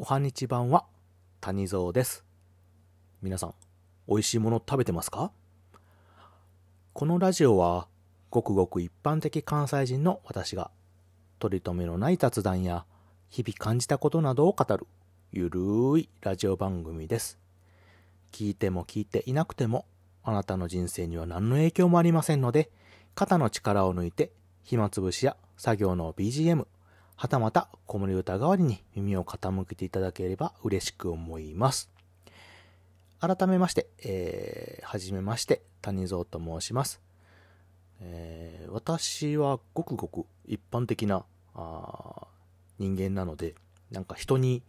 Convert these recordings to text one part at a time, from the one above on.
おはにちばんは谷蔵です。皆さん美味しいもの食べてますか？このラジオはごくごく一般的関西人の私が取り留めのない雑談や日々感じたことなどを語るゆるいラジオ番組です。聞いても聞いていなくてもあなたの人生には何の影響もありませんので肩の力を抜いて暇つぶしや作業の BGM はたまた子守歌代わりに耳を傾けていただければ嬉しく思います。改めまして、えー、はじめまして、谷蔵と申します。えー、私はごくごく一般的なあ人間なので、なんか人に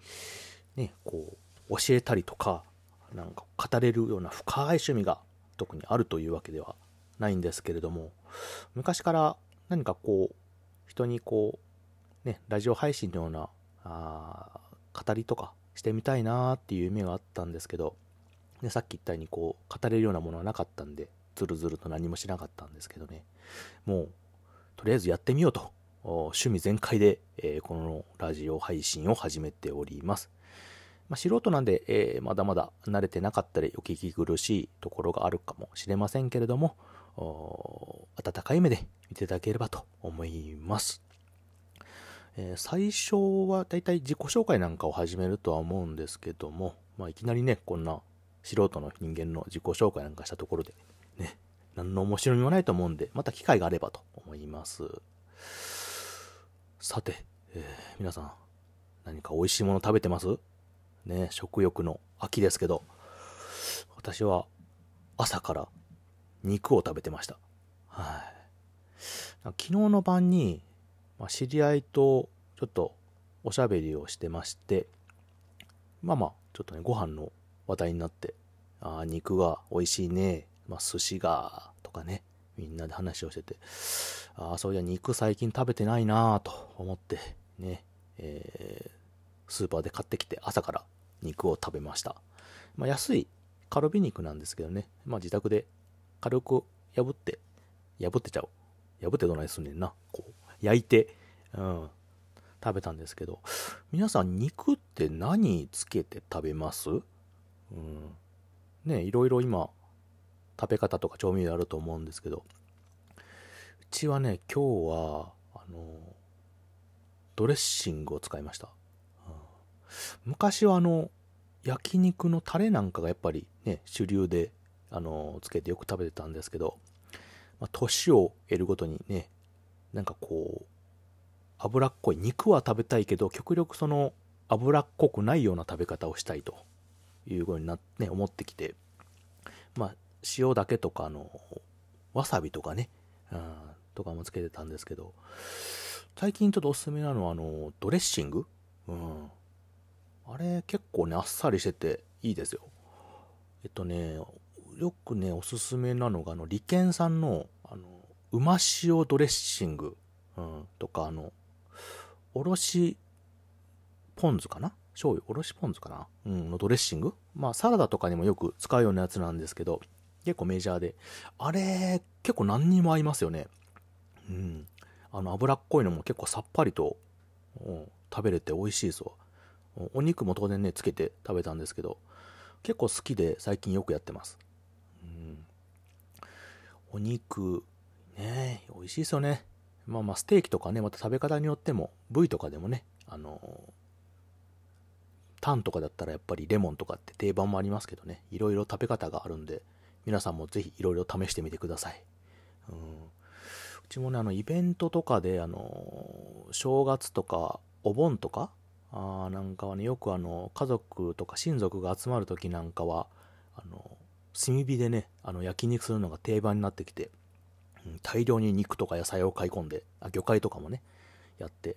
ね、こう、教えたりとか、なんか語れるような深い趣味が特にあるというわけではないんですけれども、昔から何かこう、人にこう、ね、ラジオ配信のようなあ語りとかしてみたいなっていう夢があったんですけど、でさっき言ったようにこう語れるようなものはなかったんでずるずると何もしなかったんですけどね。もうとりあえずやってみようと。趣味全開で、えー、このラジオ配信を始めております、まあ、素人なんで、えー、まだまだ慣れてなかったりお聞き苦しいところがあるかもしれませんけれども温かい目で見ていただければと思います。えー、最初はだいたい自己紹介なんかを始めるとは思うんですけども、まあ、いきなりね、こんな素人の人間の自己紹介なんかしたところで、ね、何の面白みもないと思うんで、また機会があればと思います。さて、えー、皆さん、何か美味しいもの食べてます？ね、食欲の秋ですけど、私は朝から肉を食べてました。はい。昨日の晩にまあ、知り合いとちょっとおしゃべりをしてまして、まあまあ、ちょっとね、ご飯の話題になって、ああ、肉が美味しいね、まあ、寿司が、とかね、みんなで話をしてて、ああ、そういや、肉最近食べてないなぁと思って、ね、えー、スーパーで買ってきて朝から肉を食べました。まあ、安いカルビ肉なんですけどね、まあ、自宅で軽く破って、破ってちゃう。破ってどないすんねんな。こう、焼いて、うん、食べたんですけど、皆さん肉って何つけて食べます？うん。ね、いろいろ今、食べ方とか調味料あると思うんですけど、うちはね、今日は、あの、ドレッシングを使いました。うん、昔はあの、焼肉のタレなんかがやっぱりね、主流で、あの、つけてよく食べてたんですけど、まあ、年を得るごとにね、なんかこう、脂っこい肉は食べたいけど、極力その脂っこくないような食べ方をしたいというふうになって、ね、思ってきて、まあ、塩だけとか、の、わさびとかね、うん、とかもつけてたんですけど、最近ちょっとおすすめなのは、あの、ドレッシングうん。あれ結構ね、あっさりしてていいですよ。えっとね、よくね、おすすめなのが、あの、利権さんの、あの、うま塩ドレッシング、うん、とか、あの、おろしポン酢かな？醤油、おろしポン酢かな？うん、のドレッシング？まあ、サラダとかにもよく使うようなやつなんですけど、結構メジャーで。あれ、結構何にも合いますよね。うん。あの、脂っこいのも結構さっぱりと、うん、食べれて美味しいですわ。お肉も当然ね、つけて食べたんですけど、結構好きで最近よくやってます。うん。お肉、ね美味しいですよね。まあまあ、ステーキとかね、また食べ方によっても、部位とかでもね、あのタンとかだったらやっぱりレモンとかって定番もありますけどね、いろいろ食べ方があるんで、皆さんもぜひいろいろ試してみてください。うん、うちもね、あの、イベントとかで、あの、正月とか、お盆とか、あなんかはね、よくあの、家族とか親族が集まる時なんかは、あの、炭火でね、あの、焼肉するのが定番になってきて、大量に肉とか野菜を買い込んで、あ魚介とかもね、やって、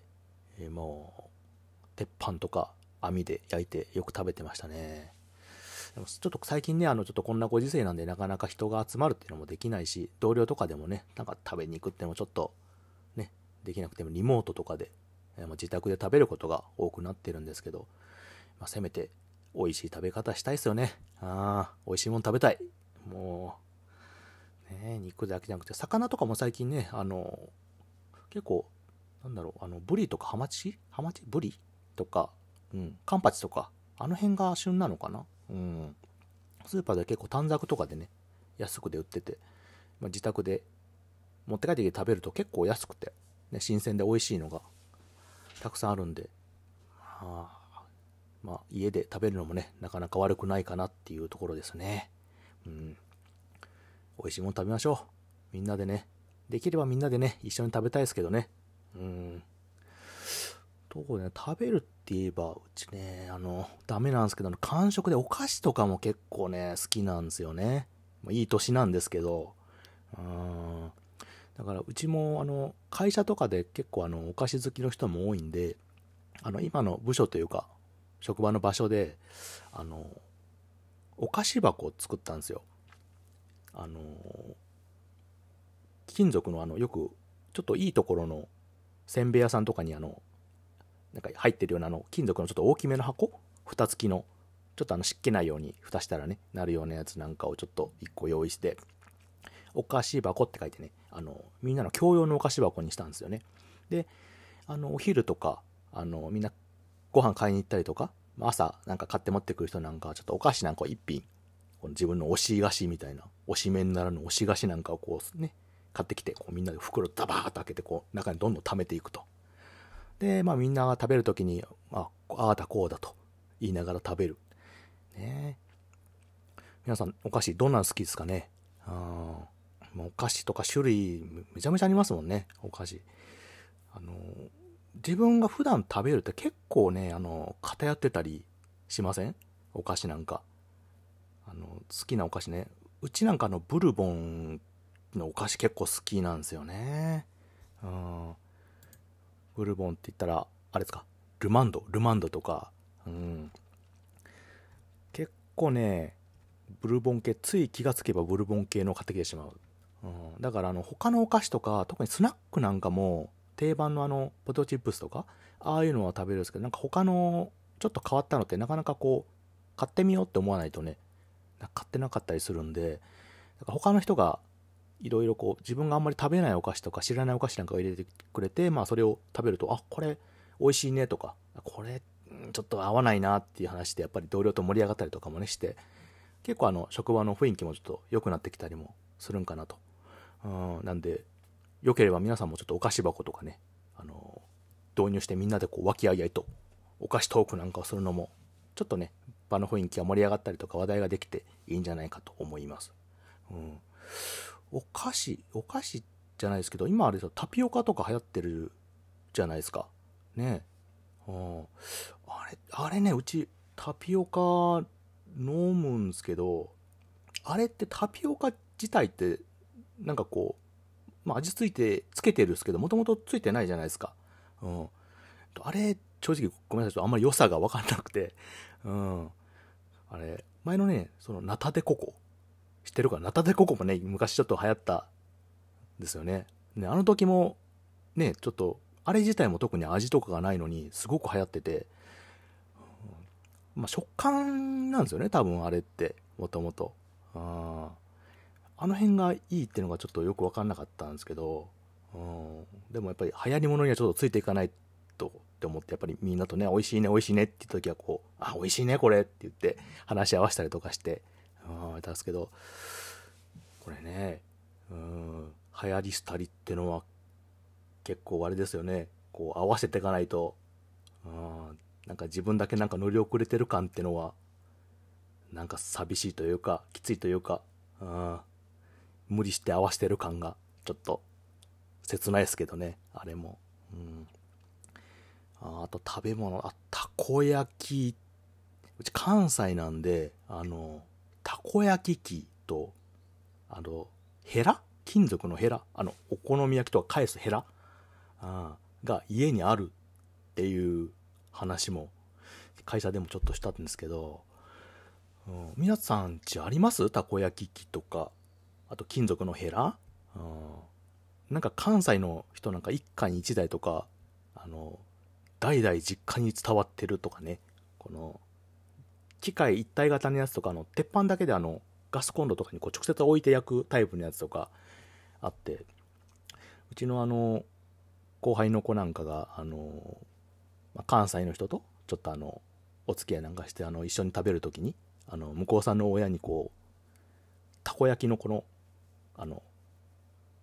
えー、もう、鉄板とか網で焼いてよく食べてましたね。でもちょっと最近ね、あの、ちょっとこんなご時世なんでなかなか人が集まるっていうのもできないし、同僚とかでもね、なんか食べに行くってもちょっと、ね、できなくてもリモートとかで、えー、自宅で食べることが多くなってるんですけど、まあ、せめて美味しい食べ方したいですよね。ああ、美味しいもの食べたい。もう、ね、肉だけじゃなくて、魚とかも最近ね、あの、結構、なんだろう、あの、ブリとかハマチ？ハマチ？ブリとか、うん、カンパチとか、あの辺が旬なのかな？うん。スーパーで結構短冊とかでね、安くで売ってて、まあ、自宅で持って帰ってきて食べると結構安くて、ね、新鮮で美味しいのがたくさんあるんで、はあ、まあ、家で食べるのもね、なかなか悪くないかなっていうところですね。うん。美味しいもの食べましょう。みんなでね。できればみんなでね、一緒に食べたいですけどね。うん。とね、食べるって言えば、うちね、あの、ダメなんですけど、間食でお菓子とかも結構ね、好きなんですよね。いい年なんですけど、うん。だから、うちも、あの、会社とかで結構、あの、お菓子好きの人も多いんで、あの、今の部署というか、職場の場所で、あの、お菓子箱を作ったんですよ。あの、金属のあの、よく、ちょっといいところのせんべい屋さんとかにあの、なんか入ってるようなあの金属のちょっと大きめの箱？蓋付きのちょっとあの湿気ないように蓋したらねなるようなやつなんかをちょっと1個用意してお菓子箱って書いてねあのみんなの共用のお菓子箱にしたんですよね。であのお昼とかあのみんなご飯買いに行ったりとか朝なんか買って持ってくる人なんかはちょっとお菓子なんかを1品この自分の推し菓子みたいな推し麺ならぬ推し菓子なんかをこうね買ってきてこうみんなで袋ダバーッと開けてこう中にどんどん溜めていくとで、まあみんなが食べるときに、あ、ああだこうだと言いながら食べる。ね皆さん、お菓子どんなの好きですかね？あお菓子とか種類めちゃめちゃありますもんね、お菓子。あの、自分が普段食べるって結構ね、あの、偏ってたりしません？お菓子なんか。あの、好きなお菓子ね。うちなんかのブルボンのお菓子結構好きなんですよね。うん。ブルボンって言ったら、あれですか、ルマンド、ルマンドとか、うん。結構ね、ブルボン系、つい気がつけばブルボン系の買ってきてしまう。うん、だから、あの、他のお菓子とか、特にスナックなんかも、定番のあの、ポテトチップスとか、ああいうのは食べるんですけど、なんか他の、ちょっと変わったのってなかなかこう、買ってみようって思わないとね、買ってなかったりするんで、だか他の人がいろいろこう自分があんまり食べないお菓子とか知らないお菓子なんかを入れてくれて、まあそれを食べると、あ、これ美味しいねとか、これちょっと合わないなっていう話でやっぱり同僚と盛り上がったりとかもねして、結構あの職場の雰囲気もちょっと良くなってきたりもするんかなと。うん、なんで、良ければ皆さんもちょっとお菓子箱とかね、あの、導入してみんなでこう和気あいあいとお菓子トークなんかをするのも、ちょっとね、場の雰囲気が盛り上がったりとか話題ができていいんじゃないかと思います。うん。お菓子、お菓子じゃないですけど、今あれで、タピオカとか流行ってるじゃないですか。ねうん。あれ、あれね、うちタピオカ飲むんですけど、あれってタピオカ自体って、なんかこう、まあ味付いて、つけてるんですけど、もともとついてないじゃないですか。うん。あれ、正直ごめんなさい、あんまり良さが分かんなくて、うん。あれ、前のね、そのナタデココ。知ってるか？なナタデココもね、昔ちょっと流行ったんですよね。ね、あの時も、ね、ちょっと、あれ自体も特に味とかがないのに、すごく流行ってて、まあ、食感なんですよね、多分あれって、もともと。あの辺がいいっていうのがちょっとよく分かんなかったんですけど、うん、でもやっぱり流行り物にはちょっとついていかないって思って、やっぱりみんなとね、美味しいね、美味しいねって言った時はこう、あ、美味しいね、これって言って話し合わせたりとかして、あたんですけど、これね、うん、流行り廃りってのは結構あれですよね。こう合わせていかないと、うん、なんか自分だけなんか乗り遅れてる感ってのは、なんか寂しいというか、きついというか、うん、無理して合わせてる感がちょっと切ないですけどね、あれも。うん、ああと食べ物、あ、たこ焼き、うち関西なんで、あの、たこ焼き器と、あの、ヘラ？金属のヘラ？あの、お好み焼きとか返すヘラ？あが家にあるっていう話も、会社でもちょっとしたんですけど、皆さんちあります？たこ焼き器とか、あと金属のヘラ、うん、なんか関西の人なんか一家に一台とか、あの、代々実家に伝わってるとかね、この、機械一体型のやつとかの鉄板だけであのガスコンロとかにこう直接置いて焼くタイプのやつとかあってうちのあの後輩の子なんかがあの、まあ、関西の人とちょっとあの、お付き合いなんかして、あの、一緒に食べるときに、あの、向こうさんの親にこう、たこ焼きのこの、あの、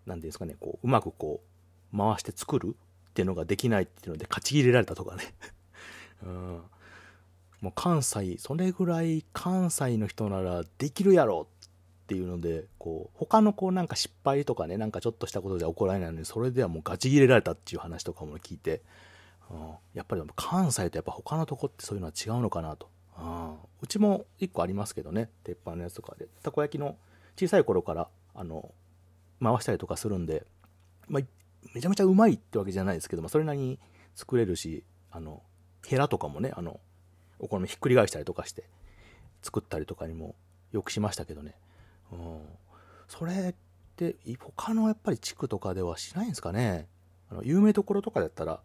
何ていうんですかね、こう、うまくこう、回して作るっていうのができないっていうので、勝ち切れられたとかね。うん。もう関西、それぐらい関西の人ならできるやろっていうので、こう、他のこうなんか失敗とかね、なんかちょっとしたことで怒られないのに、それではもうガチ切れられたっていう話とかも聞いて、うん、やっぱり関西とやっぱ他のとこってそういうのは違うのかなと。うん、うちも1個ありますけどね、鉄板のやつとかで。たこ焼きの小さい頃から、あの、回したりとかするんで、まあ、めちゃめちゃうまいってわけじゃないですけど、まあ、それなりに作れるし、あの、ヘラとかもね、あの、お好みひっくり返したりとかして作ったりとかにもよくしましたけどね。うん。それって、他のやっぱり地区とかではしないんですかね。あの、有名どころとかだったら、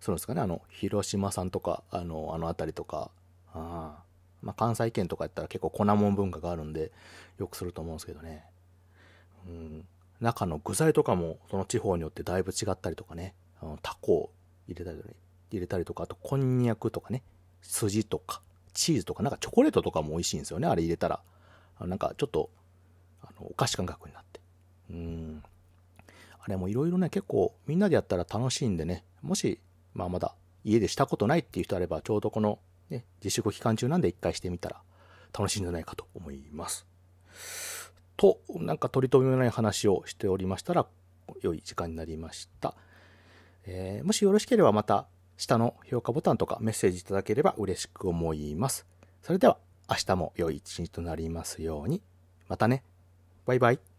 そうですかね、あの、広島さんとか、あの、あの辺りとか、あまあ、関西圏とかやったら結構粉もん文化があるんで、よくすると思うんですけどね。うん。中の具材とかもその地方によってだいぶ違ったりとかね、あのタコを入れたり、入れたりとか、あとこんにゃくとかね、筋とか、チーズとか、なんかチョコレートとかも美味しいんですよね、あれ入れたら。あなんかちょっと、あの、お菓子感覚になって。うん。あれもいろいろね、結構みんなでやったら楽しいんでね、もし、まあまだ家でしたことないっていう人あれば、ちょうどこの、ね、自粛期間中なんで一回してみたら楽しいんじゃないかと思います。と、なんか取り留めない話をしておりましたら、良い時間になりました。えー、もしよろしければまた下の評価ボタンとかメッセージいただければ嬉しく思います。それでは明日も良い一日となりますように。またね。バイバイ。